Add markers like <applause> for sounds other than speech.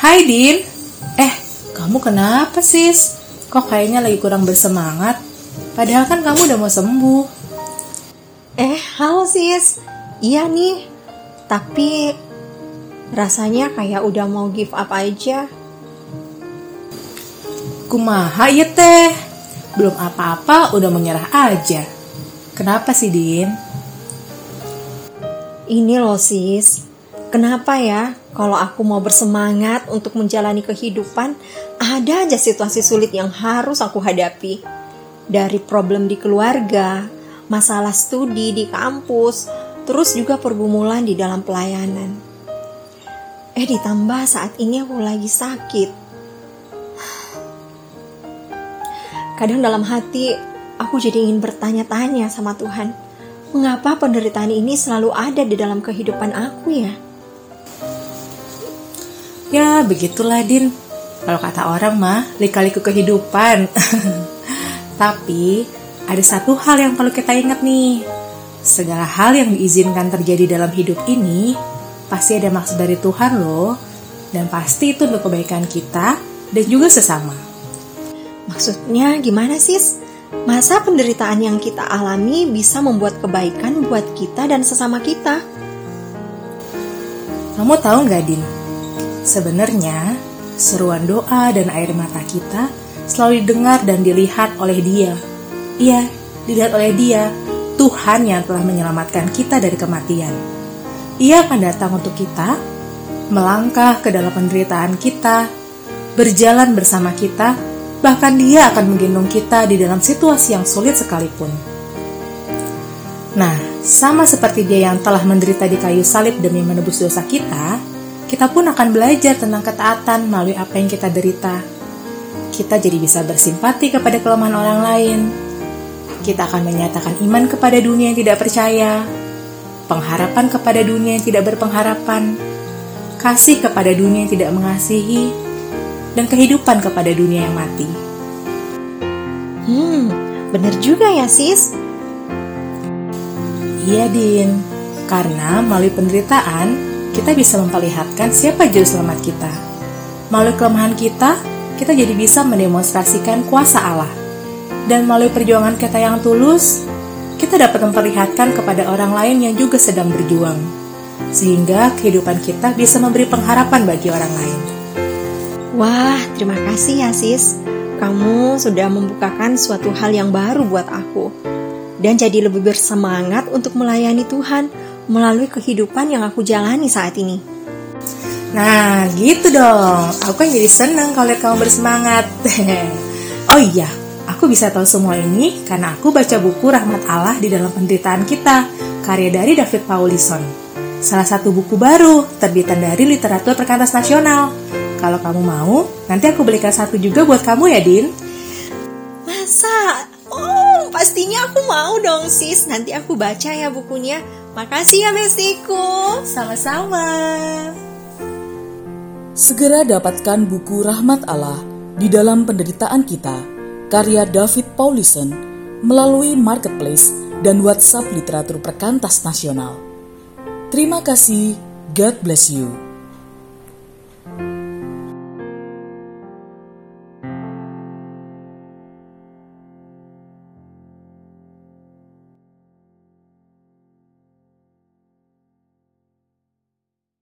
Hai Din, eh kamu kenapa sis? Kok kayaknya lagi kurang bersemangat? Padahal kan kamu udah mau sembuh. Eh, halo sis. Iya nih, tapi rasanya kayak udah mau give up aja. Kumaha ya teh? Belum apa-apa udah menyerah aja. Kenapa sih Din? Ini loh sis, kenapa ya kalau aku mau bersemangat untuk menjalani kehidupan, ada aja situasi sulit yang harus aku hadapi. Dari problem di keluarga, masalah studi di kampus, terus juga pergumulan di dalam pelayanan. Eh ditambah saat ini aku lagi sakit. Kadang dalam hati aku jadi ingin bertanya-tanya sama Tuhan, mengapa penderitaan ini selalu ada di dalam kehidupan aku ya? Ya begitulah Din. Kalau kata orang mah lika-liku kehidupan. <laughs> Tapi ada satu hal yang perlu kita ingat nih. Segala hal yang diizinkan terjadi dalam hidup ini pasti ada maksud dari Tuhan loh. Dan pasti itu untuk kebaikan kita dan juga sesama. Maksudnya gimana sis? Masa penderitaan yang kita alami bisa membuat kebaikan buat kita dan sesama kita? Kamu tahu nggak Din? Sebenarnya seruan doa dan air mata kita selalu didengar dan dilihat oleh Dia. Iya, dilihat oleh Dia, Tuhan yang telah menyelamatkan kita dari kematian. Ia akan datang untuk kita, melangkah ke dalam penderitaan kita, berjalan bersama kita, bahkan Dia akan menggendong kita di dalam situasi yang sulit sekalipun. Nah, sama seperti Dia yang telah menderita di kayu salib demi menebus dosa kita, kita pun akan belajar tentang ketaatan melalui apa yang kita derita. Kita jadi bisa bersimpati kepada kelemahan orang lain. Kita akan menyatakan iman kepada dunia yang tidak percaya, pengharapan kepada dunia yang tidak berpengharapan, kasih kepada dunia yang tidak mengasihi, dan kehidupan kepada dunia yang mati. Hmm, bener juga ya sis. Iya Din, karena melalui penderitaan kita bisa memperlihatkan siapa juru selamat kita. Melalui kelemahan kita, kita jadi bisa mendemonstrasikan kuasa Allah. Dan melalui perjuangan kita yang tulus, kita dapat memperlihatkan kepada orang lain yang juga sedang berjuang. Sehingga kehidupan kita bisa memberi pengharapan bagi orang lain. Wah, terima kasih ya sis. Kamu sudah membukakan suatu hal yang baru buat aku. Dan jadi lebih bersemangat untuk melayani Tuhan melalui kehidupan yang aku jalani saat ini. Nah, gitu dong. Aku kan jadi seneng kalau lihat kamu bersemangat. <laughs> oh iya, aku bisa tahu semua ini karena aku baca buku Rahmat Allah di dalam penderitaan kita, karya dari David Paulison. Salah satu buku baru, terbitan dari literatur perkantas nasional. Kalau kamu mau, nanti aku belikan satu juga buat kamu ya, Din. Masa? Oh, pastinya aku mau dong sis. Nanti aku baca ya bukunya. Makasih ya bestiku. Sama-sama. Segera dapatkan buku Rahmat Allah di dalam penderitaan kita, karya David Paulison, melalui marketplace dan WhatsApp literatur perkantas nasional. Terima kasih, God bless you.